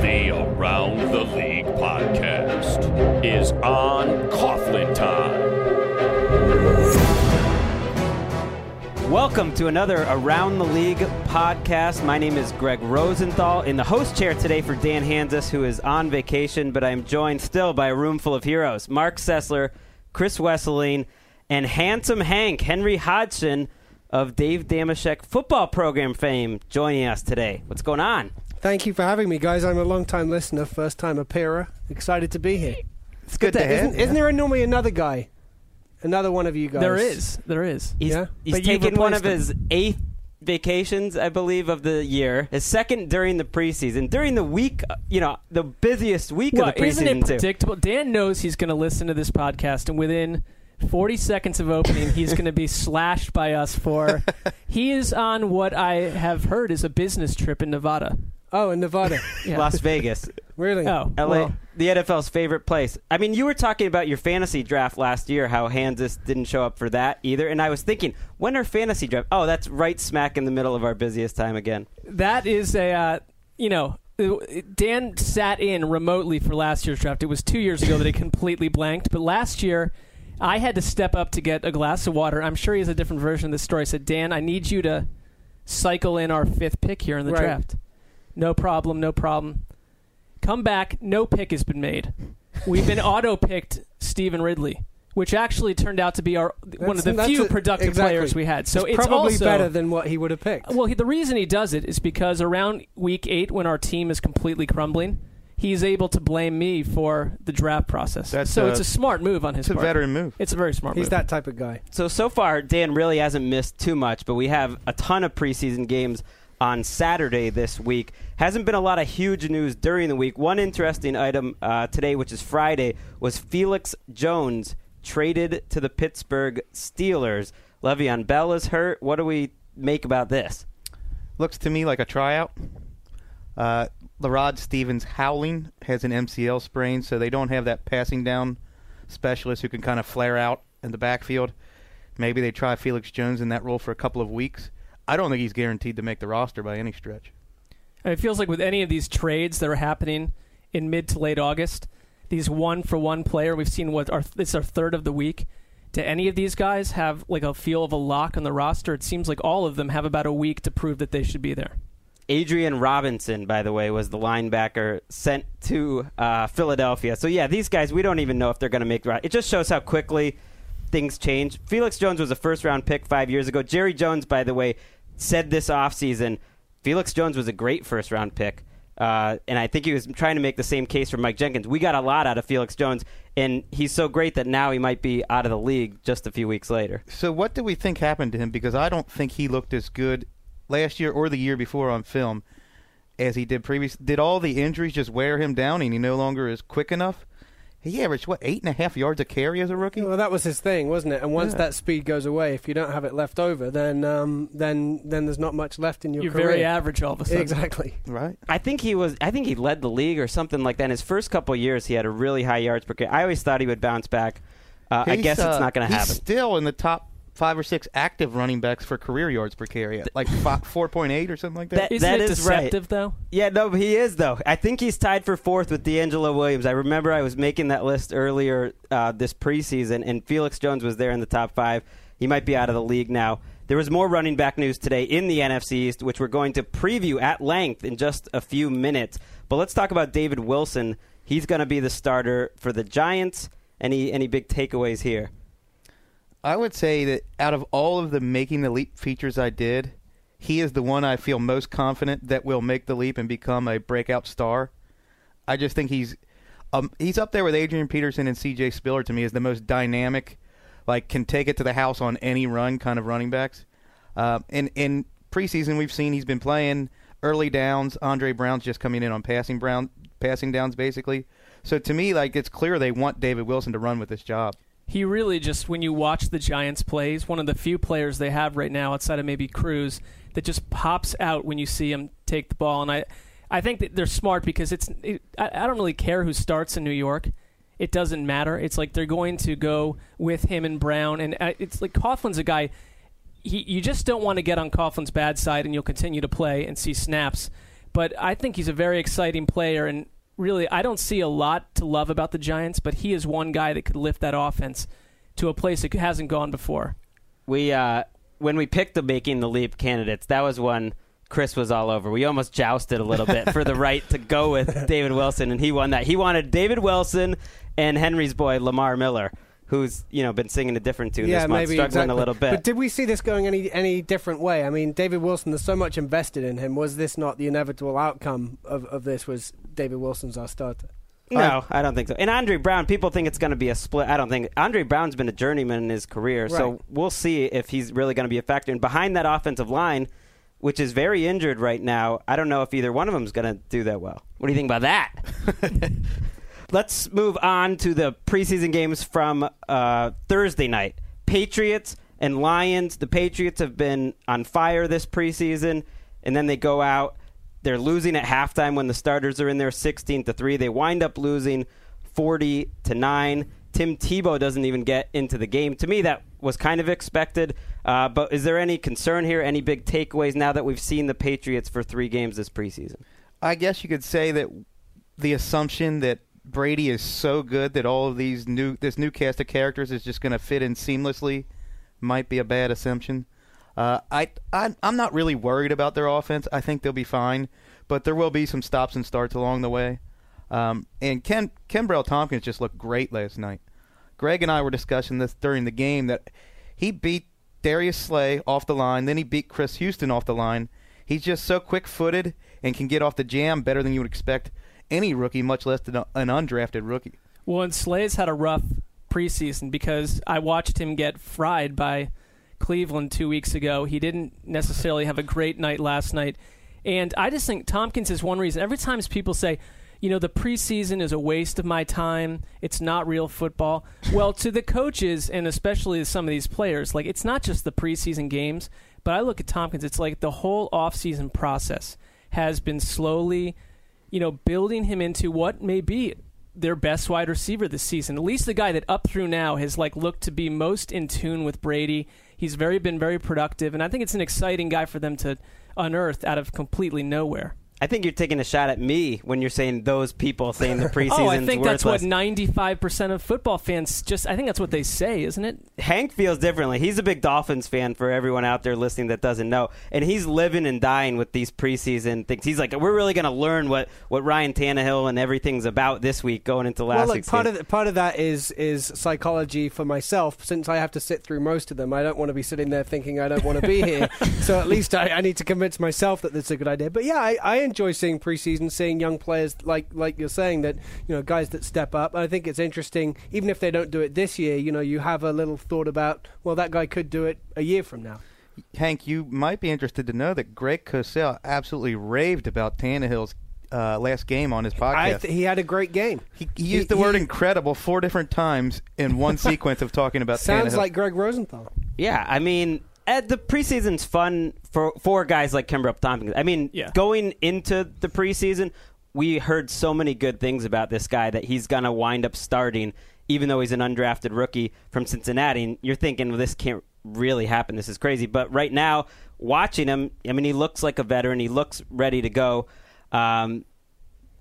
The Around the League podcast is on Coughlin time. Welcome to another Around the League podcast. My name is Gregg Rosenthal in the host chair today for Dan Hanzus, who is on vacation, but I am joined still by a room full of heroes Marc Sessler, Chris Wesseling, and handsome Hank, Henry Hodgson of Dave Dameshek football program fame, joining us today. What's going on? Thank you for having me, guys. I'm a long time listener, first time appearer. Excited to be here. It's good to have. Isn't, isn't there normally another guy? Another one of you guys? There is. There is. He's, Yeah? he's But you've taken one of replaced his eighth vacations, I believe, of the year. His second during the preseason. During the week, you know, the busiest week Well, of the isn't it preseason, too. predictable? Dan knows he's going to listen to this podcast, and within 40 seconds of opening, he's going to be slashed by us for. he is on what I have heard is a business trip in Nevada. Oh, in Nevada. Yeah. Las Vegas. really? Oh, LA, well, the NFL's favorite place. I mean, you were talking about your fantasy draft last year, how Hanzus didn't show up for that either. And I was thinking, when are fantasy draft? Oh, that's right smack in the middle of our busiest time again. that is a, uh, you know, Dan sat in remotely for last year's draft. It was two years ago that he completely blanked, but last year. I had to step up to get a glass of water. I'm sure he has a different version of this story. I said, Dan, I need you to cycle in our fifth pick here in the Right. draft. No problem, no problem. Come back, no pick has been made. We've been auto picked Stevan Ridley, which actually turned out to be our one of the that's few a- productive exactly. players we had. So it's, it's, probably also, better than what he would have picked. well, he, the reason he does it is because around week eight, when our team is completely crumbling, he's able to blame me for the draft process. That's so a- it's a smart move on his part. It's a part. veteran move. It's a very smart He's move. He's that type of guy. So, so far, Dan really hasn't missed too much, but we have a ton of preseason games on Saturday this week. Hasn't been a lot of huge news during the week. One interesting item uh, today, which is Friday, was Felix Jones traded to the Pittsburgh Steelers. Le'Veon Bell is hurt. What do we make about this? Looks to me like a tryout. Uh, LaRod Stephens-Howling has an MCL sprain, so they don't have that passing down specialist who can kind of flare out in the backfield. Maybe they try Felix Jones in that role for a couple of weeks. I don't think he's guaranteed to make the roster by any stretch. And it feels like with any of these trades that are happening in mid to late August, these one for one player, we've seen what our it's our third of the week. Do any of these guys have like a feel of a lock on the roster? It seems like all of them have about a week to prove that they should be there. Adrian Robinson, by the way, was the linebacker sent to uh, Philadelphia. So yeah, these guys we don't even know if they're going to make the. ro- It just shows how quickly things change. Felix Jones was a first round pick five years ago. Jerry Jones, by the way, said this offseason, Felix Jones was a great first round pick. Uh, and I think he was trying to make the same case for Mike Jenkins. We got a lot out of Felix Jones, and he's so great that now he might be out of the league just a few weeks later. So what do we think happened to him? Because I don't think he looked as good last year or the year before on film as he did previous. Did all the injuries just wear him down and he no longer is quick enough? He averaged what eight and a half yards a carry as a rookie. Well, that was his thing, wasn't it? And once Yeah. that speed goes away, if you don't have it left over, then um, then then there's not much left in your You're career. very average all of a sudden. Exactly. Right. I think he was. I think he led the league or something like that. In his first couple years, he had a really high yards per carry. I always thought he would bounce back. Uh, I He's, guess it's uh, not going to he's happen. Still in the top five or six active running backs for career yards per carry, at like four point eight or something like that. That- Isn't it is right. deceptive though? Yeah, no, he is though. I think he's tied for fourth with DeAngelo Williams. I remember I was making that list earlier uh, this preseason, and Felix Jones was there in the top five. He might be out of the league now. There was more running back news today in the NFC East, which we're going to preview at length in just a few minutes. But let's talk about David Wilson. He's going to be the starter for the Giants. Any any big takeaways here? I would say that out of all of the making the leap features I did, he is the one I feel most confident that will make the leap and become a breakout star. I just think he's um, he's up there with Adrian Peterson and C.J. Spiller to me as the most dynamic, like can take it to the house on any run kind of running backs. Uh, in in preseason, we've seen he's been playing early downs. Andre Brown's just coming in on passing Brown passing downs basically. So to me, like it's clear they want David Wilson to run with this job. He really just, when you watch the Giants plays, one of the few players they have right now outside of maybe Cruz that just pops out when you see him take the ball. And I, I think that they're smart because it's. It, I, I don't really care who starts in New York. It doesn't matter. It's like they're going to go with him and Brown, and uh, it's like Coughlin's a guy. He, you just don't want to get on Coughlin's bad side, and you'll continue to play and see snaps. But I think he's a very exciting player, and really, I don't see a lot to love about the Giants, but he is one guy that could lift that offense to a place it hasn't gone before. We uh, when we picked the making the leap candidates, that was one Chris was all over. We almost jousted a little bit for the right to go with David Wilson, and he won that. He wanted David Wilson and Henry's boy Lamar Miller, who's you know been singing a different tune yeah, this month, maybe struggling exactly. a little bit. But did we see this going any any different way? I mean, David Wilson. There's so much invested in him. Was this not the inevitable outcome of, of this? Was David Wilson's our starter? No, I don't think so. And Andre Brown, people think it's going to be a split. I don't think Andre Brown's been a journeyman in his career, so we'll see if he's really going to be a factor. And behind that offensive line, which is very injured right now, I don't know if either one of them is going to do that well. What do you think about that? Let's move on to the preseason games from uh, Thursday night. Patriots and Lions. The Patriots have been on fire this preseason, and then they go out. They're losing at halftime when the starters are in there 16 to 3. They wind up losing 40 to 9. Tim Tebow doesn't even get into the game. To me, that was kind of expected. Uh, but is there any concern here? Any big takeaways now that we've seen the Patriots for three games this preseason? I guess you could say that the assumption that Brady is so good that all of these new this new cast of characters is just going to fit in seamlessly might be a bad assumption. Uh, I, I I'm not really worried about their offense. I think they'll be fine, but there will be some stops and starts along the way. Um, and Ken Kenbrell Tompkins just looked great last night. Greg and I were discussing this during the game that he beat Darius Slay off the line, then he beat Chris Houston off the line. He's just so quick-footed and can get off the jam better than you would expect any rookie, much less an undrafted rookie. Well, and Slay's had a rough preseason because I watched him get fried by Cleveland two weeks ago. He didn't necessarily have a great night last night. And I just think Tompkins is one reason. Every time people say, you know, the preseason is a waste of my time, it's not real football. Well, to the coaches and especially to some of these players, like it's not just the preseason games, but I look at Tompkins, it's like the whole offseason process has been slowly, you know, building him into what may be their best wide receiver this season. At least the guy that up through now has like looked to be most in tune with Brady. He's very been very productive, and I think it's an exciting guy for them to unearth out of completely nowhere. I think you're taking a shot at me when you're saying those people saying the preseason's oh, I think that's what ninety-five percent of football fans just. I think that's what they say, isn't it? Hank feels differently. He's a big Dolphins fan for everyone out there listening that doesn't know. And he's living and dying with these preseason things. He's like, we're really going to learn what, what Ryan Tannehill and everything's about this week going into last well, look, part of the, part of that is is psychology for myself. Since I have to sit through most of them, I don't want to be sitting there thinking I don't want to be here. so at least I, I need to convince myself that that's a good idea. But yeah, I, I enjoy seeing preseason, seeing young players like like you're saying that you know guys that step up. I think it's interesting, even if they don't do it this year. You know, you have a little thought about well, that guy could do it a year from now. Hank, you might be interested to know that Greg Cosell absolutely raved about Tannehill's uh, last game on his podcast. I th- he had a great game. he, he used the word he- incredible four different times in one sequence of talking about Sounds Tannehill. like Gregg Rosenthal. Yeah, I mean, the preseason's fun for for guys like Kenbrell Tompkins. I mean, Yeah. going into the preseason, we heard so many good things about this guy that he's gonna wind up starting, even though he's an undrafted rookie from Cincinnati. And you're thinking, well, this can't really happen. This is crazy. But right now, watching him, I mean, he looks like a veteran. He looks ready to go. Um,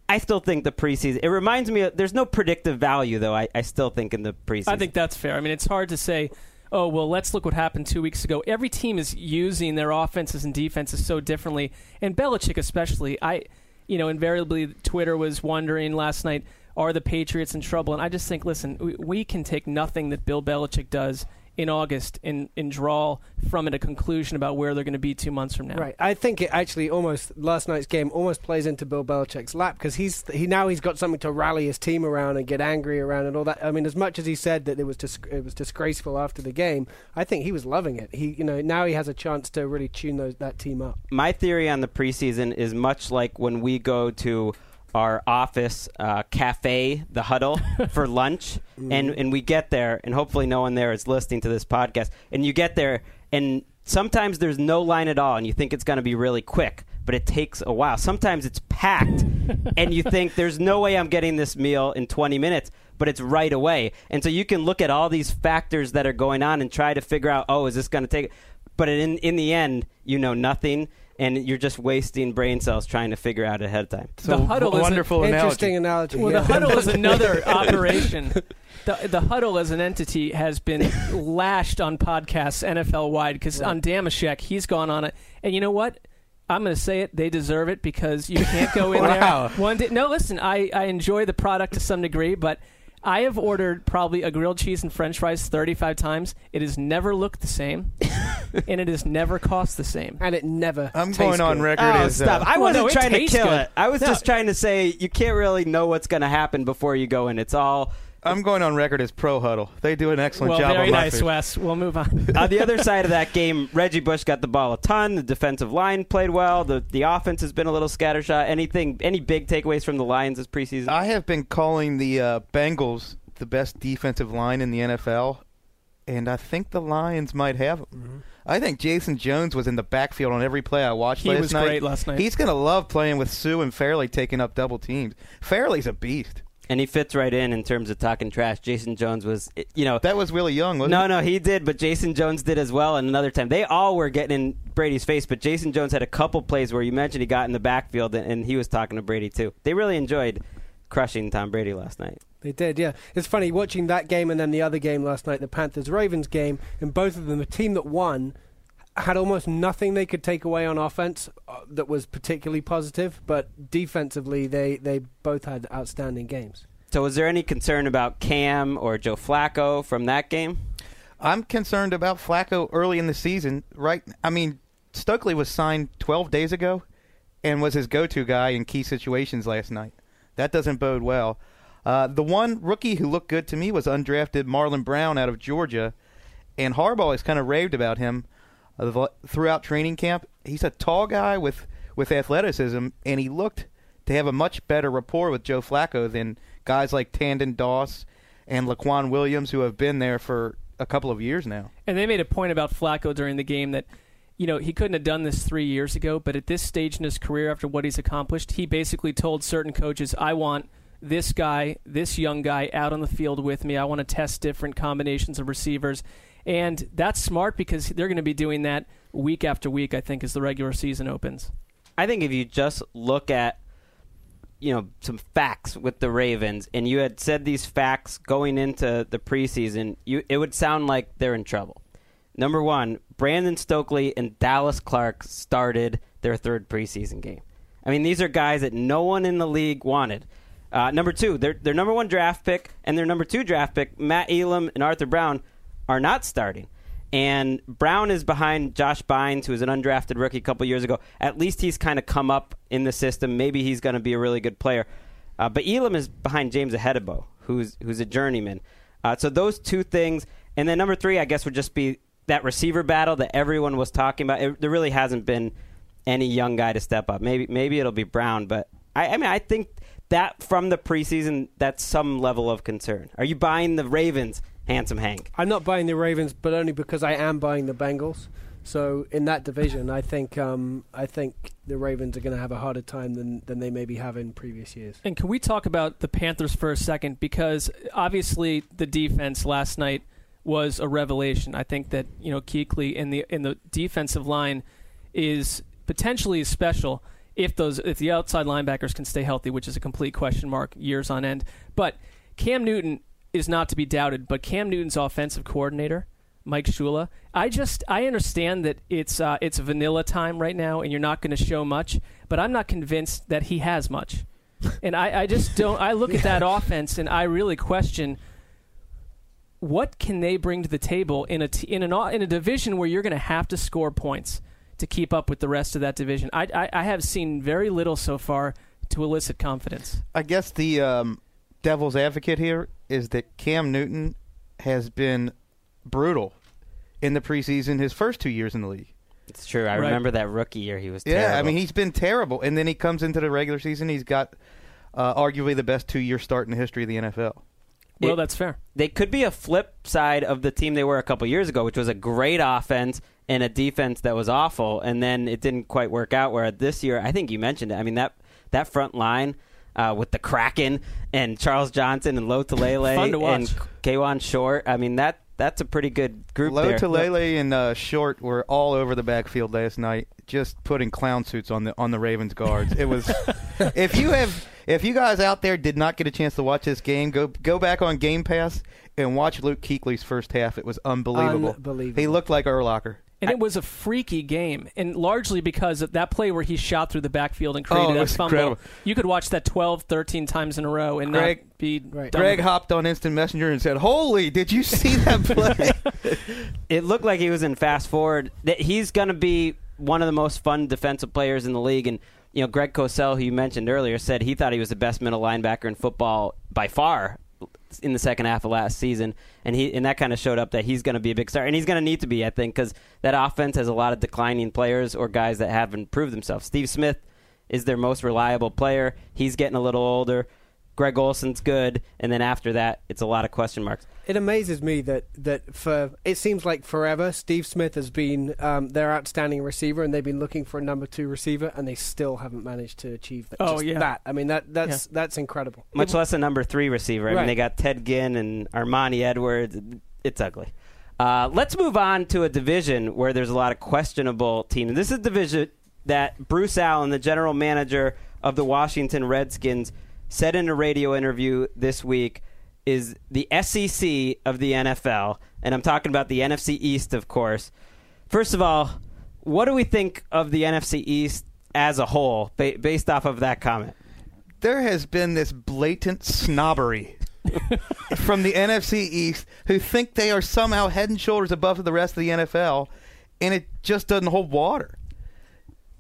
I still think the preseason. It reminds me. Of, there's no predictive value, though. I, I still think in the preseason. I think that's fair. I mean, it's hard to say, oh, well, let's look what happened two weeks ago. Every team is using their offenses and defenses so differently, and Belichick especially. I, you know, invariably, Twitter was wondering last night, are the Patriots in trouble? And I just think, listen, we, we can take nothing that Bill Belichick does in August and, and draw from it a conclusion about where they're going to be two months from now. Right. I think it actually almost last night's game almost plays into Bill Belichick's lap because he's he now he's got something to rally his team around and get angry around and all that. I mean, as much as he said that it was dis- it was disgraceful after the game, I think he was loving it. He you know now he has a chance to really tune those, that team up. my theory on the preseason is much like when we go to our office uh, cafe, the huddle, for lunch, and and we get there, and hopefully no one there is listening to this podcast, and you get there, and sometimes there's no line at all, and you think it's going to be really quick, but it takes a while. Sometimes it's packed, and you think there's no way I'm getting this meal in 20 minutes, but it's right away, and so you can look at all these factors that are going on and try to figure out, oh, is this going to take? But in in the end, you know nothing. And you're just wasting brain cells trying to figure out ahead of time. so The huddle is a- wonderful Interesting analogy. analogy. Well, yeah. the huddle is another operation. The, the huddle as an entity has been lashed on podcasts NFL wide because on Dameshek he's gone on it, and you know what? I'm going to say it. They deserve it because you can't go in Wow. there. One day, no, listen. I, I enjoy the product to some degree, but I have ordered probably a grilled cheese and French fries 35 times. It has never looked the same, and it has never cost the same. and it never. I'm tastes going on good. record Oh, as stop. uh, I Well, wasn't no, it trying to tastes kill good. it. I was No. just trying to say you can't really know what's going to happen before you go in. It's all. I'm going on record as pro huddle. They do an excellent well, job very on my nice, food. Wes. We'll move on. On the other side of that game, Reggie Bush got the ball a ton. The defensive line played well. The the offense has been a little scattershot. Anything? Any big takeaways from the Lions this preseason? I have been calling the uh, Bengals the best defensive line in the NFL, and I think the Lions might have them. Mm-hmm. I think Jason Jones was in the backfield on every play I watched He last was night. great last night. He's going to love playing with Suh and Fairley taking up double teams. Fairley's a beast. and he fits right in in terms of talking trash. Jason Jones was, you know, That was Willie Young, wasn't No, it? no, he did, but Jason Jones did as well. And another time, they all were getting in Brady's face, but Jason Jones had a couple plays where you mentioned he got in the backfield and, and he was talking to Brady too. They really enjoyed crushing Tom Brady last night. They did, yeah. It's funny watching that game and then the other game last night, the Panthers Ravens game, and both of them, the team that won had almost nothing they could take away on offense uh, that was particularly positive, but defensively they, they both had outstanding games. So, was there any concern about Cam or Joe Flacco from that game? I'm concerned about Flacco early in the season. Right? I mean, Stokley was signed 12 days ago and was his go-to guy in key situations last night. That doesn't bode well. Uh, the one rookie who looked good to me was undrafted Marlon Brown out of Georgia, and Harbaugh has kind of raved about him uh, throughout training camp. He's a tall guy with with athleticism, and he looked to have a much better rapport with Joe Flacco than guys like Tandon Doss and Laquan Williams, who have been there for a couple of years now. And they made a point about Flacco during the game that, you know, he couldn't have done this three years ago, but at this stage in his career, after what he's accomplished, he basically told certain coaches, I want this guy, this young guy, out on the field with me. I want to test different combinations of receivers. And that's smart because they're going to be doing that week after week, I think, as the regular season opens. I think if you just look at you know some facts with the Ravens and you had said these facts going into the preseason, you it would sound like they're in trouble. Number 1, Brandon Stokley and Dallas Clark started their third preseason game. I mean, these are guys that no one in the league wanted. Uh, number two, their their number one draft pick and their number two draft pick, Matt Elam and Arthur Brown, are not starting. And Brown is behind Josh Bynes, who was an undrafted rookie a couple years ago. At least he's kind of come up in the system. Maybe he's going to be a really good player. Uh, but Elam is behind James Ihedigbo, who's who's a journeyman. Uh, so those two things, and then number three, I guess, would just be that receiver battle that everyone was talking about. It, there really hasn't been any young guy to step up. Maybe maybe it'll be Brown, but I, I mean, I think that from the preseason, that's some level of concern. Are you buying the Ravens, handsome Hank? I'm not buying the Ravens, but only because I am buying the Bengals. So in that division, I think um, I think the Ravens are going to have a harder time than than they maybe have in previous years. And can we talk about the Panthers for a second? Because obviously the defense last night was a revelation. I think that you know Kuechly in the in the defensive line is potentially special if those if the outside linebackers can stay healthy, which is a complete question mark years on end. But Cam Newton is not to be doubted. But Cam Newton's offensive coordinator. Mike Shula. I just I understand that it's uh, it's vanilla time right now, and you're not going to show much. But I'm not convinced that he has much. And I, I just don't. I look at that offense, and I really question what can they bring to the table in a t- in an in a division where you're going to have to score points to keep up with the rest of that division. I, I, I have seen very little so far to elicit confidence. I guess the um, devil's advocate here is that Cam Newton has been brutal in the preseason his first two years in the league. It's true. I Right. remember that rookie year. He was Yeah, terrible. I mean he's been terrible, and then he comes into the regular season. He's got uh, arguably the best two-year start in the history of the NFL. Well, It- that's fair. they could be a flip side of the team they were a couple years ago, which was a great offense and a defense that was awful, and then it didn't quite work out. Where this year, I think you mentioned it. I mean that that front line uh, with the Kraken and Charles Johnson and Lotulelei to watch. and Kawann Short. I mean that that's a pretty good group Low there. Talele and uh, Short were all over the backfield last night, just putting clown suits on the on the Ravens guards. It was if you have if you guys out there did not get a chance to watch this game, go go back on Game Pass and watch Luke Kuechly's first half. It was unbelievable. Unbelievable. He looked like Urlacher. And it was a freaky game, and largely because of that play where he shot through the backfield and created Oh, that fumble. incredible. You could watch that 12, 13 times in a row and Greg- not be Right. Greg hopped on Instant Messenger and said, "Holy, did you see that play?" it looked like he was in fast forward. That he's going to be one of the most fun defensive players in the league. And you know, Greg Cosell, who you mentioned earlier, said he thought he was the best middle linebacker in football by far in the second half of last season. And he and that kind of showed up that he's going to be a big star, and he's going to need to be, I think, because that offense has a lot of declining players or guys that haven't proved themselves. Steve Smith is their most reliable player. He's getting a little older. Greg Olsen's good, and then after that, it's a lot of question marks. It amazes me that, that for it seems like forever Steve Smith has been um, their outstanding receiver, and they've been looking for a number two receiver, and they still haven't managed to achieve that. Oh, Just yeah. that. I mean that that's that's incredible. much less a number three receiver. I mean, they got Ted Ginn and Armani Edwards. It's ugly. Uh, let's move on to a division where there's a lot of questionable teams. This is a division that Bruce Allen, the general manager of the Washington Redskins, said in a radio interview this week is the SEC of the NFL, and I'm talking about the NFC East, of course. First of all, what do we think of the NFC East as a whole, ba- based off of that comment? there has been this blatant snobbery from the NFC East who think they are somehow head and shoulders above the rest of the NFL, and it just doesn't hold water.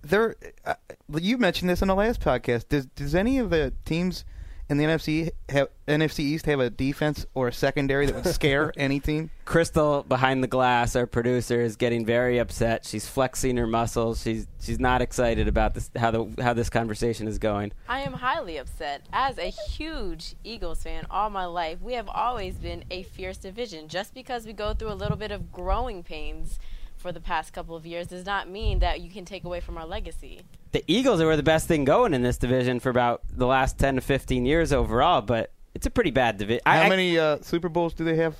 There, uh, you mentioned this in the last podcast. Does does any of the teams in the NFC have, NFC East have a defense or a secondary that would scare any team? Crystal behind the glass, our producer, is getting very upset. She's flexing her muscles. She's she's not excited about this how the how this conversation is going. I am highly upset. As a huge Eagles fan all my life, we have always been a fierce division. Just because we go through a little bit of growing pains for the past couple of years does not mean that you can take away from our legacy. The Eagles were the best thing going in this division for about the last ten to fifteen years overall, but it's a pretty bad division. How many uh, Super Bowls do they have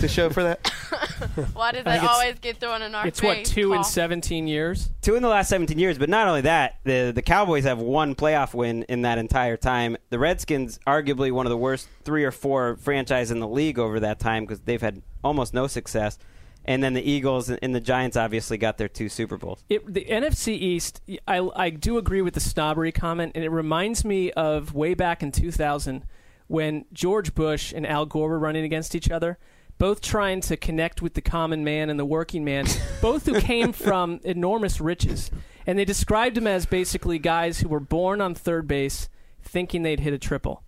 to show for that? Why does that always get thrown in our It's face? what two in seventeen years. two in the last 17 years. But not only that, the the Cowboys have one playoff win in that entire time. The Redskins, arguably one of the worst three or four franchise in the league over that time because they've had almost no success. And then the Eagles and the Giants obviously got their two Super Bowls. It, the NFC East, I, I do agree with the snobbery comment, and it reminds me of way back in 2000 when George Bush and Al Gore were running against each other, both trying to connect with the common man and the working man, both who came from enormous riches. And they described them as basically guys who were born on third base thinking they'd hit a triple.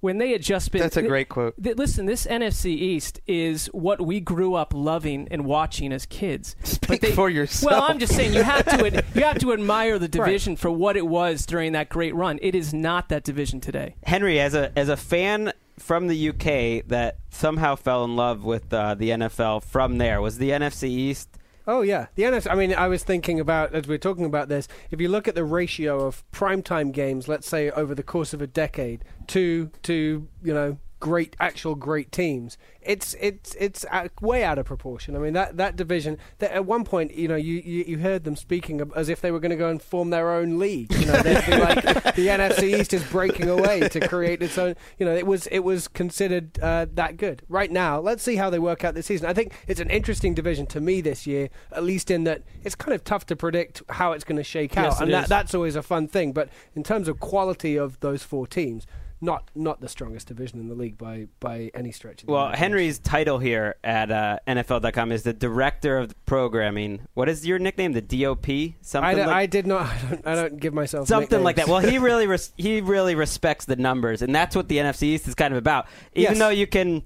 When they had just been. That's a great quote. th- listen, this NFC East is what we grew up loving and watching as kids. Speak for yourself. Well, I'm just saying you have to ad- you have to admire the division for what it was during that great run. It is not that division today. Henry, as a as a fan from the UK that somehow fell in love with uh, the NFL from there, was the NFC East. Oh yeah, the NFC. I mean, I was thinking about as we are talking about this. If you look at the ratio of primetime games, let's say over the course of a decade, to to you know great actual great teams, it's it's it's uh, way out of proportion. I mean that that division. That at one point, you know, you, you, you heard them speaking as if they were going to go and form their own league. You know, they'd be like the NFC East is breaking away to create its own. You know, it was it was considered uh, that good. Right now, let's see how they work out this season. I think it's an interesting division to me this year, at least in that it's kind of tough to predict how it's going to shake Yes, out, and that, that's always a fun thing. But in terms of quality of those four teams. Not, not the strongest division in the league by, by any stretch. Of the Well. Henry's title here at uh, NFL.com is the director of programming. What is your nickname? The DOP? Something I, like I did not. I don't, I don't give myself something like that. Well, he really res- he really respects the numbers, and that's what the NFC East is kind of about. Even Yes. though you can,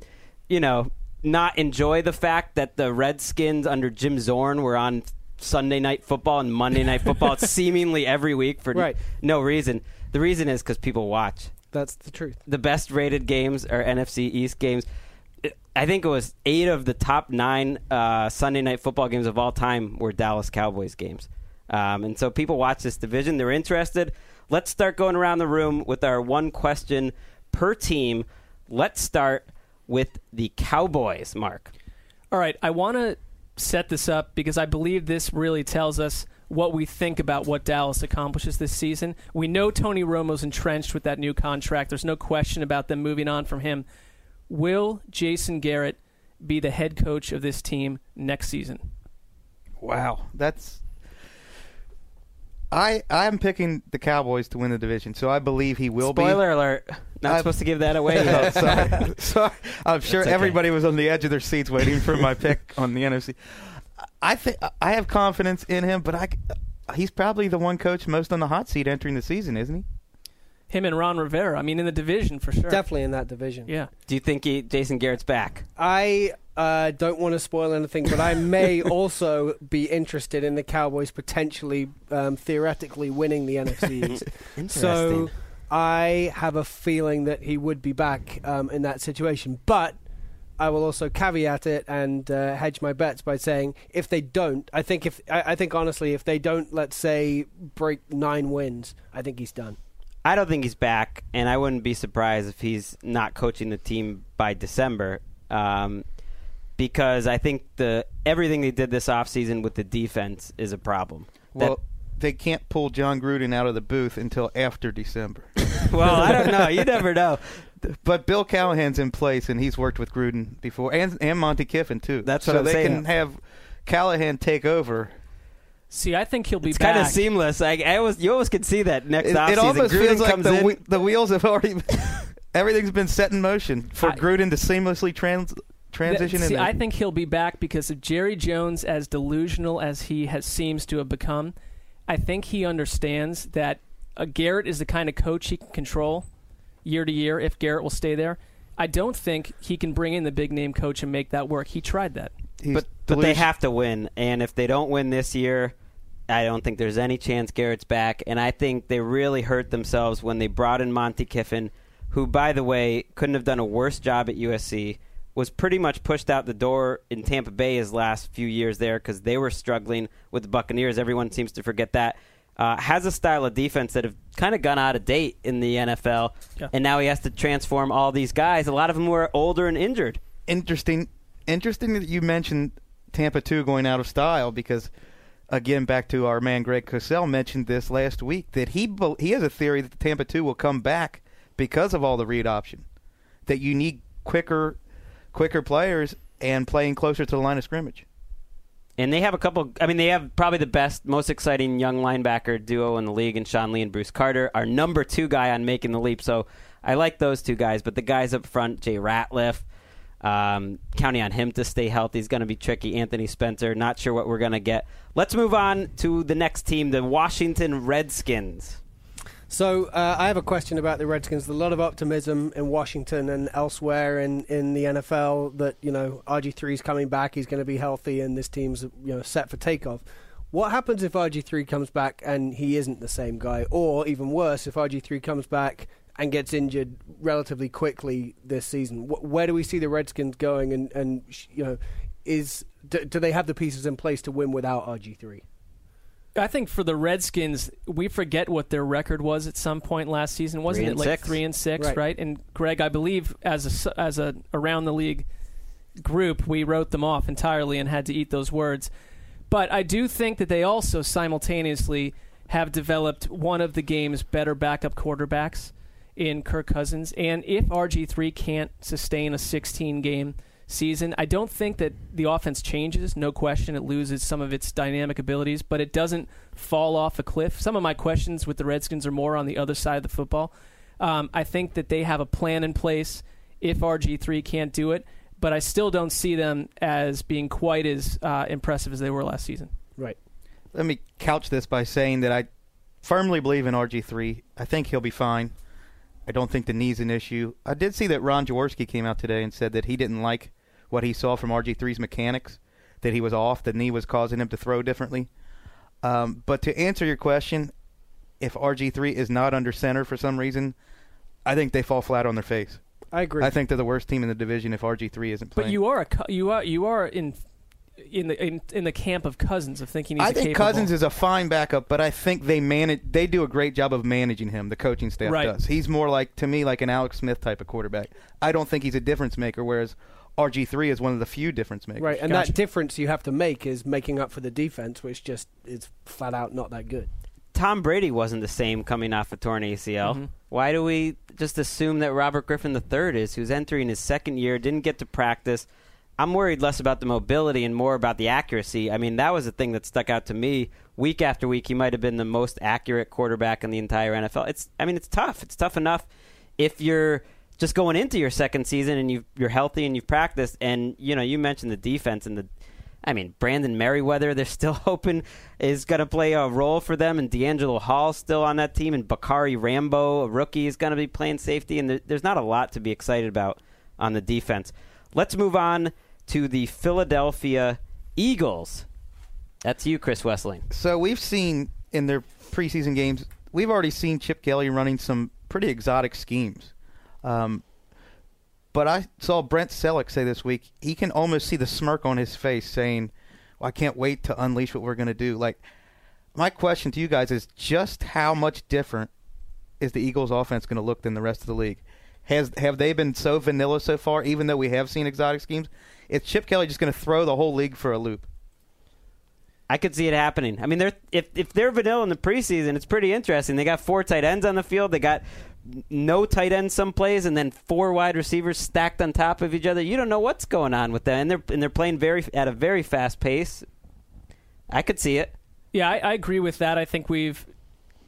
you know, not enjoy the fact that the Redskins under Jim Zorn were on Sunday Night Football and Monday Night Football seemingly every week for Right. no reason. The reason is because people watch. That's the truth. The best rated games are NFC East games. I think it was eight of the top nine uh, Sunday night football games of all time were Dallas Cowboys games. Um, and so people watch this division. They're interested. Let's start going around the room with our one question per team. Let's start with the Cowboys, Mark. All right, I want to set this up because I believe this really tells us what we think about what Dallas accomplishes this season. We know Tony Romo's entrenched with that new contract. There's no question about them moving on from him. Will Jason Garrett be the head coach of this team next season? Wow, that's. I I'm picking the Cowboys to win the division, so I believe he will Spoiler alert. Not I've- supposed to give that away. be. Oh, sorry. sorry. I'm sure okay. everybody was on the edge of their seats waiting for my pick on the NFC. I think I have confidence in him, but I he's probably the one coach most on the hot seat entering the season, isn't he? Him and Ron Rivera. I mean, in the division for sure. Definitely in that division. Yeah. Do you think he, Jason Garrett's back? I uh, don't want to spoil anything, but I may also be interested in the Cowboys potentially, um, theoretically, winning the NFC East. so I have a feeling that he would be back um, in that situation. But I will also caveat it and uh, hedge my bets by saying if they don't, I think if I, I think honestly, if they don't, let's say break nine wins, I think he's done. I don't think he's back, and I wouldn't be surprised if he's not coaching the team by December. Um, because I think the everything they did this offseason with the defense is a problem. That- Well, they can't pull Jon Gruden out of the booth until after December. well, I don't know. You never know. But Bill Callahan's in place, and he's worked with Gruden before, and and Monte Kiffin too. That's so what I'm they saying. can have Callahan take over. See, I think he'll be It's kind of seamless. I, I always, you always can see that next It, offseason. it almost Gruden feels like the, in. whe- the wheels have already. everything's been set in motion for I- Gruden to seamlessly trans, transition. Th- See, in I think he'll be back because of Jerry Jones, as delusional as he has seems to have become. I think he understands that uh, Garrett is the kind of coach he can control year to year if Garrett will stay there. I don't think he can bring in the big name coach and make that work. He tried that. He's but, but they have to win, and if they don't win this year, I don't think there's any chance Garrett's back. And I think they really hurt themselves when they brought in Monte Kiffin, who, by the way, couldn't have done a worse job at USC. Was pretty much pushed out the door in Tampa Bay his last few years there because they were struggling with the Buccaneers. Everyone seems to forget that. Uh, has a style of defense that have kind of gone out of date in the NFL, Yeah. and now he has to transform all these guys. A lot of them were older and injured. interesting. Interesting that you mentioned Tampa two going out of style because, again, back to our man Greg Cosell mentioned this last week that he bel- he has a theory that the Tampa two will come back because of all the read option, that you need quicker, quicker players and playing closer to the line of scrimmage. And they have a couple. I mean, they have probably the best, most exciting young linebacker duo in the league, and Sean Lee and Bruce Carter. Our number two guy on making the leap. So I like those two guys. But the guys up front, Jay Ratliff, um, counting on him to stay healthy is going to be tricky. Anthony Spencer, not sure what we're going to get. Let's move on to the next team, the Washington Redskins. So uh, I have a question about the Redskins. There's a lot of optimism in Washington and elsewhere in, in the NFL that you know RG3 is coming back, he's going to be healthy, and this team's you know set for takeoff. What happens if RG3 comes back and he isn't the same guy, or even worse, if RG3 comes back and gets injured relatively quickly this season? Wh- where do we see the Redskins going? And, and you know, is do, do they have the pieces in place to win without RG3? I think for the Redskins, we forget what their record was at some point last season. Wasn't Three it like six. three and six, Right. right. And Greg, I believe as a s- as a around the league group, we wrote them off entirely and had to eat those words. But I do think that they also simultaneously have developed one of the game's better backup quarterbacks in Kirk Cousins. And if RG3 can't sustain a 16 game season, I don't think that the offense changes. No question, it loses some of its dynamic abilities, but it doesn't fall off a cliff. Some of my questions with the Redskins are more on the other side of the football. Um, I think that they have a plan in place if RG3 can't do it, but I still don't see them as being quite as uh, impressive as they were last season. Right. Let me couch this by saying that I firmly believe in RG3. I think he'll be fine. I don't think the knee's an issue. I did see that Ron Jaworski came out today and said that he didn't like what he saw from RG3's mechanics, that he was off, the knee was causing him to throw differently. Um, but to answer your question, if RG3 is not under center for some reason, I think they fall flat on their face. I agree. I think they're the worst team in the division if RG3 isn't playing. But you are a you are you are in in the in, in the camp of Cousins of thinking he's I a think capable. Cousins is a fine backup, but I think they manage. They do a great job of managing him. The coaching staff Right. does. He's more like to me like an Alex Smith type of quarterback. I don't think he's a difference maker. Whereas RG three is one of the few difference makers. Right, and Gotcha. that difference you have to make is making up for the defense, which just is flat out not that good. Tom Brady wasn't the same coming off a torn ACL. Mm-hmm. Why do we just assume that Robert Griffin III is, who's entering his second year, didn't get to practice? I'm worried less about the mobility and more about the accuracy. I mean, that was the thing that stuck out to me. Week after week, he might have been the most accurate quarterback in the entire NFL. It's, I mean, it's tough. It's tough enough if you're just going into your second season and you you're healthy and you've practiced. And you know, you mentioned the defense and the I mean, Brandon Meriweather, they're still hoping is going to play a role for them, and DeAngelo Hall still on that team, and Bakari Rambo, a rookie, is going to be playing safety, and there, there's not a lot to be excited about on the defense. Let's move on to the Philadelphia Eagles. That's you, Chris Wesseling. So we've seen in their preseason games, we've already seen Chip Kelly running some pretty exotic schemes. Um, but I saw Brent Celek say this week he can almost see the smirk on his face, saying, well, "I can't wait to unleash what we're going to do." Like, my question to you guys is just how much different is the Eagles' offense going to look than the rest of the league? Has have they been so vanilla so far? Even though we have seen exotic schemes, is Chip Kelly just going to throw the whole league for a loop? I could see it happening. I mean, they're if if they're vanilla in the preseason, it's pretty interesting. They got four tight ends on the field. They got no tight ends some plays, and then four wide receivers stacked on top of each other. You don't know what's going on with them, and they're and they're playing very at a very fast pace. I could see it. Yeah, I, I agree with that. I think we've,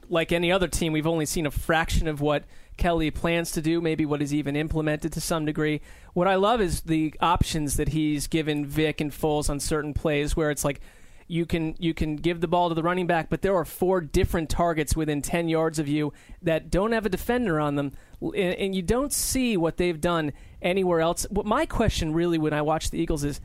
like any other team, we've only seen a fraction of what Kelly plans to do, maybe what is even implemented to some degree. What I love is the options that he's given Vick and Foles on certain plays where it's like you can you can give the ball to the running back, but there are four different targets within ten yards of you that don't have a defender on them, and, and you don't see what they've done anywhere else. What my question really when I watch the Eagles is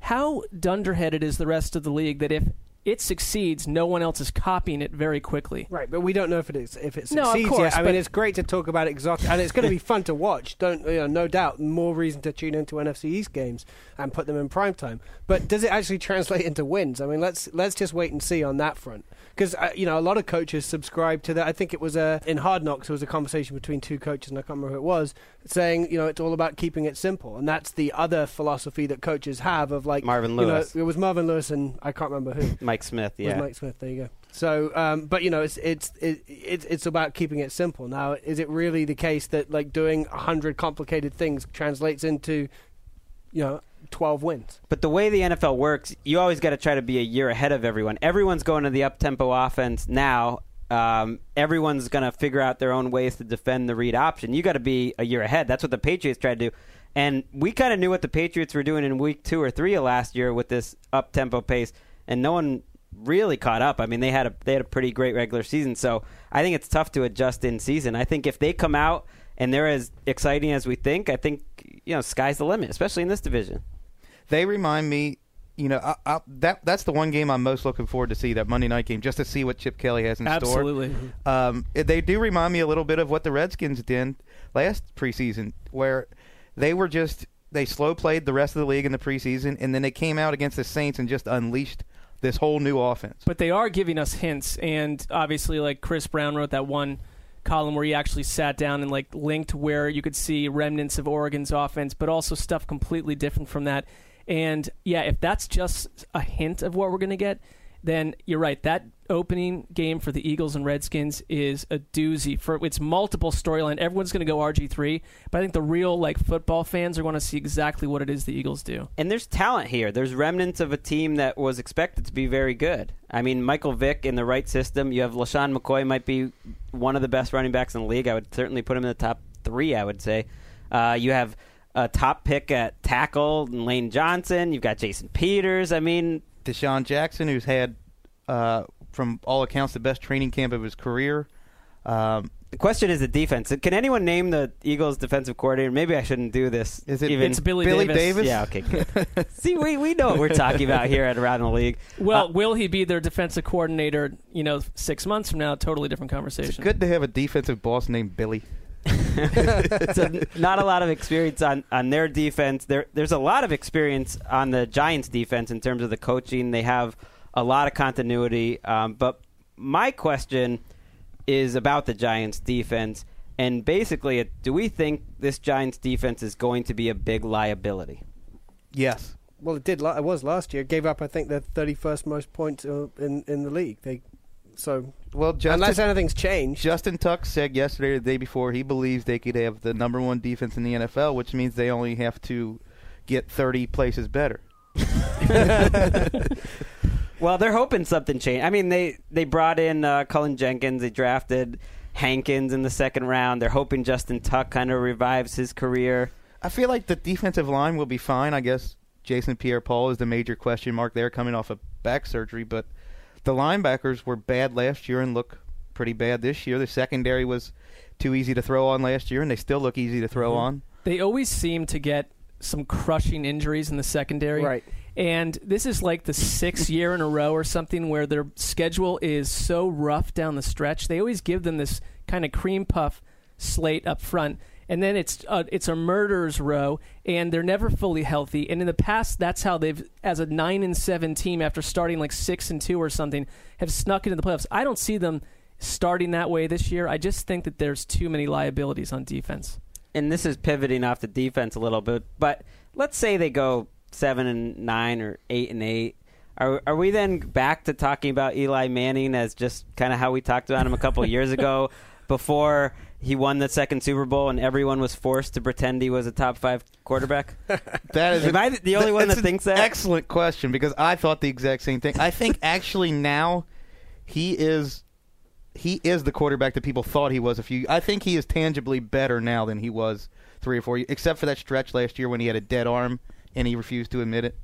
how dunderheaded is the rest of the league that if it succeeds, no one else is copying it very quickly. Right, but we don't know if it is if it No, of succeeds course, yet. I mean, it's great to talk about exotic, and it's going to be fun to watch. Don't you know, no doubt, more reason to tune into NFC East games and put them in prime time. But does it actually translate into wins? I mean, let's let's just wait and see on that front. Because uh, you know, a lot of coaches subscribe to that. I think it was a in Hard Knocks. There was a conversation between two coaches, and I can't remember who it was, saying you know it's all about keeping it simple, and that's the other philosophy that coaches have of like Marvin you know, Lewis. it was Marvin Lewis, and I can't remember who Mike Smith, was yeah. Mike Smith. There you go. So, um, but you know, it's it's it, it's it's about keeping it simple. Now, is it really the case that like doing a hundred complicated things translates into, you know, twelve wins? But the way the NFL works, you always got to try to be a year ahead of everyone. Everyone's going to the up tempo offense now. Um, everyone's going to figure out their own ways to defend the read option. You got to be a year ahead. That's what the Patriots tried to do. And we kind of knew what the Patriots were doing in week two or three of last year with this up tempo pace, and no one really caught up. I mean, they had a they had a pretty great regular season, so I think it's tough to adjust in season. I think if they come out and they're as exciting as we think, I think you know sky's the limit, especially in this division. They remind me, you know, I, I, that that's the one game I'm most looking forward to see that Monday night game, just to see what Chip Kelly has in Absolutely. store. Um, they do remind me a little bit of what the Redskins did last preseason, where they were just they slow played the rest of the league in the preseason, and then they came out against the Saints and just unleashed this whole new offense. But they are giving us hints, and obviously, like Chris Brown wrote that one column where he actually sat down and like linked where you could see remnants of Oregon's offense, but also stuff completely different from that. And yeah, if that's just a hint of what we're going to get, then you're right. That opening game for the Eagles and Redskins is a doozy. For it's multiple storyline. Everyone's going to go RG three, but I think the real like football fans are going to see exactly what it is the Eagles do. And there's talent here. There's remnants of a team that was expected to be very good. I mean, Michael Vick in the right system. You have LeSean McCoy, might be one of the best running backs in the league. I would certainly put him in the top three, I would say. Uh, you have a top pick at tackle, Lane Johnson. You've got Jason Peters. I mean, DeSean Jackson, who's had, uh, from all accounts, the best training camp of his career. Um, the question is the defense. Can anyone name the Eagles' defensive coordinator? Maybe I shouldn't do this. Is it- even It's Billy, Billy Davis. Davis? Yeah. Okay. Good. See, we we know what we're talking about here at Around the League. Well, Uh, will he be their defensive coordinator? You know, six months from now, totally different conversation. it's good to have a defensive boss named Billy. so not a lot of experience on, on their defense. There, there's a lot of experience on the Giants' defense in terms of the coaching. They have a lot of continuity. Um, but my question is about the Giants' defense, and basically, do we think this Giants' defense is going to be a big liability? Yes. Well, it did. It was last year. It Gave up, I think, the thirty-first most points uh, in in the league. They so Well, Justin, unless anything's changed, Justin Tuck said yesterday or the day before he believes they could have the number one defense in the NFL, which means they only have to get 30 places better. Well, they're hoping something changed. I mean, they they brought in uh, Cullen Jenkins. They drafted Hankins in the second round. They're hoping Justin Tuck kind of revives his career. I feel like the defensive line will be fine. I guess Jason Pierre-Paul is the major question mark there coming off of back surgery, but the linebackers were bad last year and look pretty bad this year. The secondary was too easy to throw on last year, and they still look easy to throw on. They always seem to get some crushing injuries in the secondary. Right. And this is like the sixth year in a row or something where their schedule is so rough down the stretch. They always give them this kind of cream puff slate up front. And then it's uh, it's a murderer's row, and they're never fully healthy. And in the past, that's how they've, as a nine and seven team, after starting like six and two or something, have snuck into the playoffs. I don't see them starting that way this year. I just think that there's too many liabilities on defense. and this is pivoting off the defense a little bit, but let's say they go seven and nine or eight and eight. Are are we then back to talking about Eli Manning as just kind of how we talked about him a couple years ago, before he won the second Super Bowl and everyone was forced to pretend he was a top five quarterback? That is Am I the only one that thinks that? Excellent question because I thought the exact same thing. I think actually now he is he is the quarterback that people thought he was a few. I think he is tangibly better now than he was three or four years, except for that stretch last year when he had a dead arm and he refused to admit it.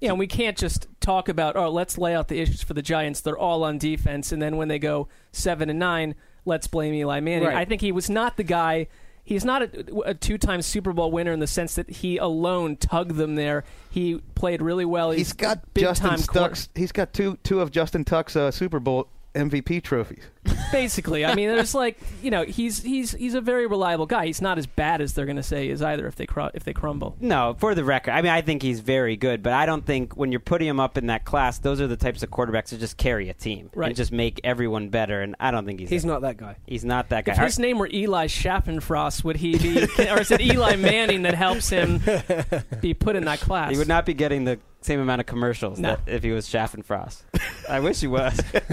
Yeah, and we can't just talk about oh, let's lay out the issues for the Giants. They're all on defense, and then when they go seven and nine, let's blame Eli Manning. Right. I think he was not the guy. He's not a, a two-time Super Bowl winner in the sense that he alone tugged them there. He played really well. He's got big Justin time Tuck's. He's got two two of Justin Tuck's uh, Super Bowl MVP trophies. basically. I mean, there's like you know he's he's he's a very reliable guy. He's not as bad as they're going to say is either if they cru- if they crumble. No, for the record, I mean, I think he's very good, but I don't think when you're putting him up in that class, those are the types of quarterbacks that just carry a team Right. and just make everyone better. And I don't think he's he's not that guy. he's not that guy. If his name were Eli Schaffenfrost, would he be, or is it Eli Manning that helps him be put in that class? He would not be getting the same amount of commercials No. that if he was Schaffenfrost. I wish he was.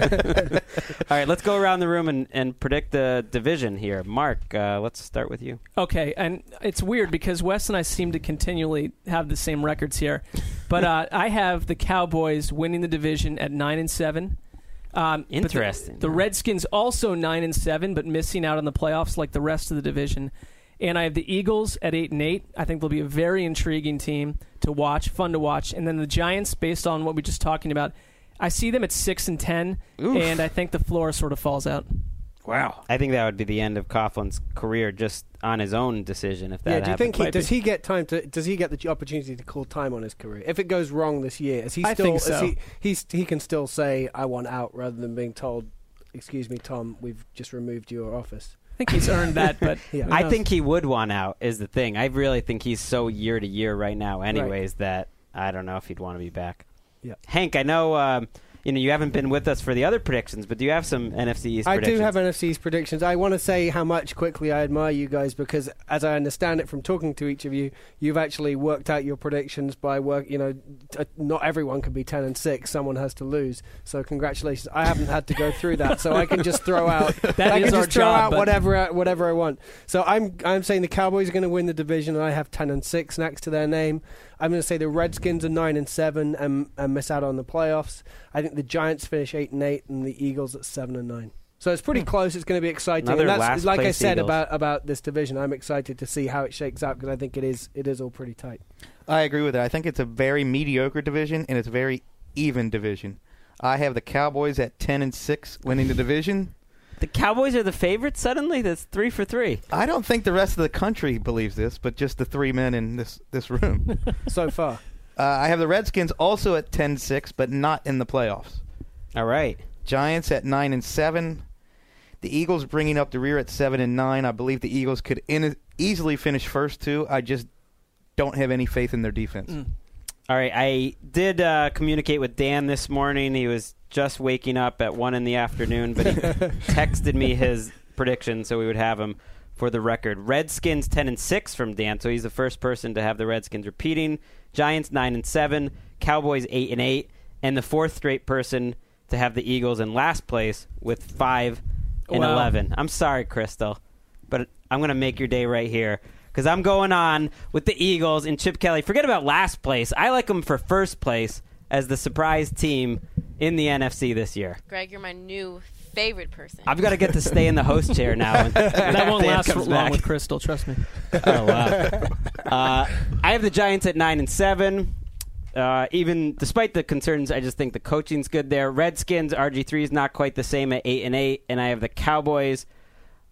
All right, let's go around the room and, and predict the division here. Marc, uh, let's start with you. Okay, and it's weird because Wes and I seem to continually have the same records here, but uh, I have the Cowboys winning the division at nine and seven. Um, but the- Interesting. The, Redskins also nine and seven, but missing out on the playoffs like the rest of the division. And I have the Eagles at eight and eight. I think they'll be a very intriguing team to watch, fun to watch. And then the Giants, based on what we were just talking about, I see them at six and ten, Oof. and I think the floor sort of falls out. Wow. I think that would be the end of Coughlin's career just on his own decision if that yeah, do you happened. think he, does he get time to? Does he get the opportunity to call time on his career if it goes wrong this year? Is he I still? think is so. he, he's, he can still say, "I want out," rather than being told, "Excuse me, Tom, we've just removed your office." I think he's earned that, but Yeah. I think he would want out is the thing. I really think he's so year to year right now anyways that I don't know if he'd want to be back. Yeah. Hank, I know um, you know you haven't been with us for the other predictions, but do you have some NFC East I predictions? do have NFC's predictions. I want to say how much quickly I admire you guys because, as I understand it from talking to each of you, you've actually worked out your predictions by work. You know, t- uh, not everyone can be ten and six. Someone has to lose. So congratulations. I haven't had to go through that, so I can just throw out. That I can just throw job, out whatever I- whatever I want. So I'm I'm saying the Cowboys are going to win the division, and I have ten and six next to their name. I'm going to say the Redskins are nine and seven and, and miss out on the playoffs. I think the Giants finish eight and eight, and the Eagles at seven and nine. So it's pretty hmm. close. It's going to be exciting. Another and that's last like I said Eagles. about about this division. I'm excited to see how it shakes out because I think it is it is all pretty tight. I agree with that. I think it's a very mediocre division and it's a very even division. I have the Cowboys at ten and six, winning the division. the Cowboys are the favorites suddenly. That's three for three. I don't think the rest of the country believes this, but just the three men in this this room. So far, uh, I have the Redskins also at 10-6, but not in the playoffs. All right. Giants at nine and seven. The Eagles bringing up the rear at seven and nine. I believe the Eagles could in- easily finish first two. I just don't have any faith in their defense. Mm. All right, I did uh, communicate with Dan this morning. He was just waking up at one in the afternoon, but he texted me his prediction so we would have him for the record. Redskins ten and six from Dan, so he's the first person to have the Redskins repeating. Giants nine and seven, Cowboys eight and eight, and the fourth straight person to have the Eagles in last place with five and Wow. eleven. I'm sorry, Crystal, but I'm gonna make your day right here because I'm going on with the Eagles and Chip Kelly. Forget about last place. I like them for first place as the surprise team in the NFC this year. Gregg, you're my new favorite person. I've got to get to stay in the host chair now. when- when that won't Dan last long back. with Crystal. Trust me. Oh wow! uh, I have the Giants at nine and seven. Uh, even despite the concerns, I just think the coaching's good there. Redskins RG three is not quite the same at eight and eight, and I have the Cowboys,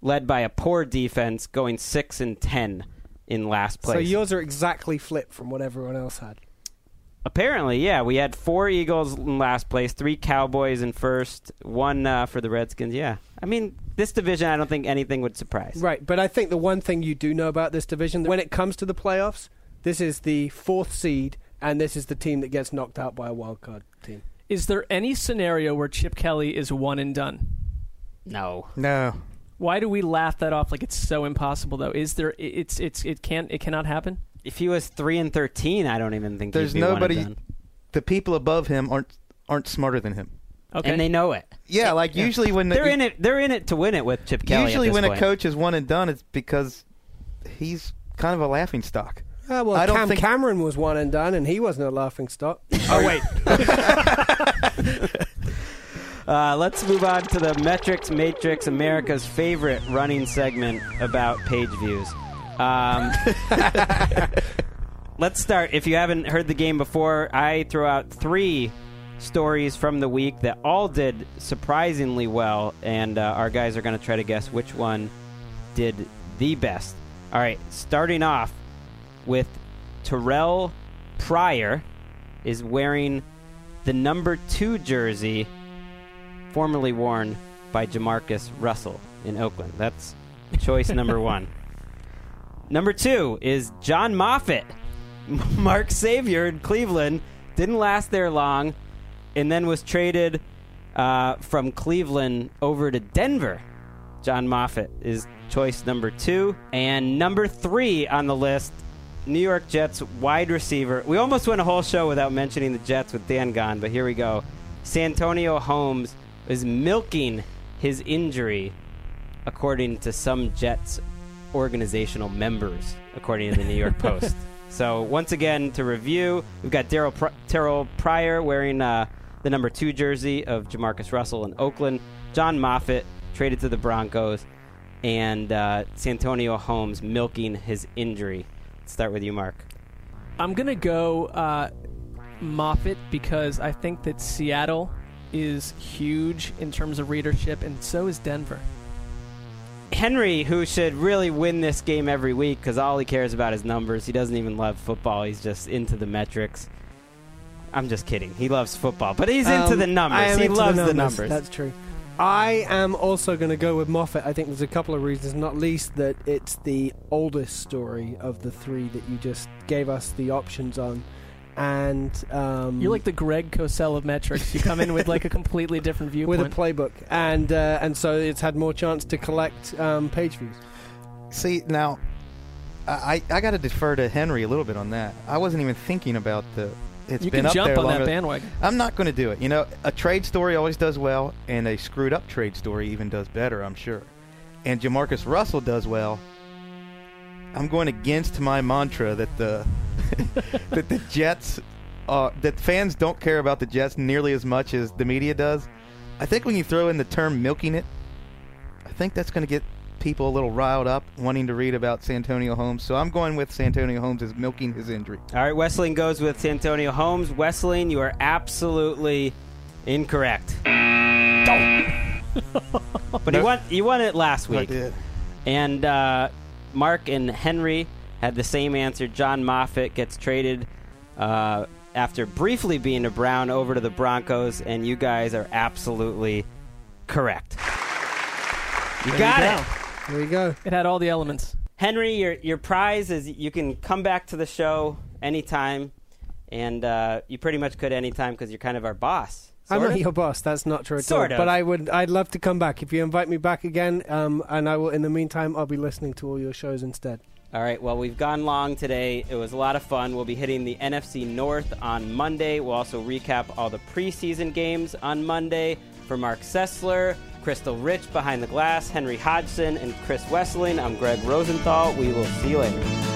led by a poor defense, going six and ten in last place. so yours are exactly flipped from what everyone else had. Apparently, yeah, we had four Eagles in last place, three Cowboys in first, one uh, for the Redskins. Yeah, I mean this division, I don't think anything would surprise. Right, but I think the one thing you do know about this division, when it comes to the playoffs, this is the fourth seed, and this is the team that gets knocked out by a wild card team. Is there any scenario where Chip Kelly is one and done? No, No. Why do we laugh that off like it's so impossible though? Is there it's it's it can't it cannot happen? If he was three and thirteen, I don't even think There's he'd be one nobody. done. The people above him aren't aren't smarter than him. Okay. and they know it. Yeah, like usually when They're in it. They're in it to win it with Chip Kelly. usually when point. a coach is one and done, it's because he's kind of a laughing stock. Ah, well, I don't Cam think- Cameron was one and done, and he wasn't a laughing stock. Oh wait. uh, let's move on to the Metrics Matrix, America's favorite running segment about page views. Um, let's start. If you haven't heard the game before, I throw out three stories from the week that all did surprisingly well, and uh, our guys are going to try to guess which one did the best. All right, starting off with Terrell Pryor is wearing the number two jersey formerly worn by JaMarcus Russell in Oakland. That's choice number one. Number two is John Moffitt. Mark Savior in Cleveland didn't last there long and then was traded uh, from Cleveland over to Denver. John Moffitt is choice number two. And number three on the list, New York Jets wide receiver. We almost went a whole show without mentioning the Jets with Dan gone, but here we go. Santonio Holmes is milking his injury, according to some Jets organizational members, according to the New York Post. So once again, to review, we've got Daryl Pr- Terrell Pryor wearing uh, the number two jersey of JaMarcus Russell in Oakland. John Moffitt traded to the Broncos, and uh, Santonio Holmes milking his injury. Let's start with you, Marc. I'm gonna go uh, Moffitt because I think that Seattle is huge in terms of readership, and so is Denver. Henry, who should really win this game every week because all he cares about is numbers. He doesn't even love football. He's just into the metrics. I'm just kidding. He loves football, but he's into Um, the numbers. He loves the the numbers. numbers. That's true. I am also going to go with Moffitt. I think there's a couple of reasons, not least that it's the oldest story of the three that you just gave us the options on. And um, You're like the Greg Cosell of metrics. You come in with like a completely different viewpoint, with a playbook, and uh, and so it's had more chance to collect um, page views. See now, I I got to defer to Henry a little bit on that. I wasn't even thinking about the. It's you been can up jump there on that longer- bandwagon. I'm not going to do it. You know, a trade story always does well, and a screwed up trade story even does better. I'm sure. And JaMarcus Russell does well. I'm going against my mantra that the that the Jets, uh, that fans don't care about the Jets nearly as much as the media does. I think when you throw in the term milking it, I think that's going to get people a little riled up wanting to read about Santonio Holmes. So I'm going with Santonio Holmes as milking his injury. All right, Wesseling goes with Santonio Holmes. Wesseling, you are absolutely incorrect. but you won. You won it last week. I week. did. And uh, Marc and Henry had the same answer. John Moffitt gets traded uh, after briefly being a Brown over to the Broncos, and you guys are absolutely correct. You There got you it. There you go. It had all the elements. Henry, your your prize is you can come back to the show anytime, and uh, you pretty much could anytime because you're kind of our boss. I'm Sort not of. your boss. That's not true at Sort all. of. But I would. I'd love to come back if you invite me back again. Um, and I will. In the meantime, I'll be listening to all your shows instead. All right, well, we've gone long today. It was a lot of fun. We'll be hitting the NFC North on Monday. We'll also recap all the preseason games on Monday. For Marc Sessler, Crystal Rich behind the glass, Henry Hodgson, and Chris Wesseling, I'm Gregg Rosenthal. We will see you later.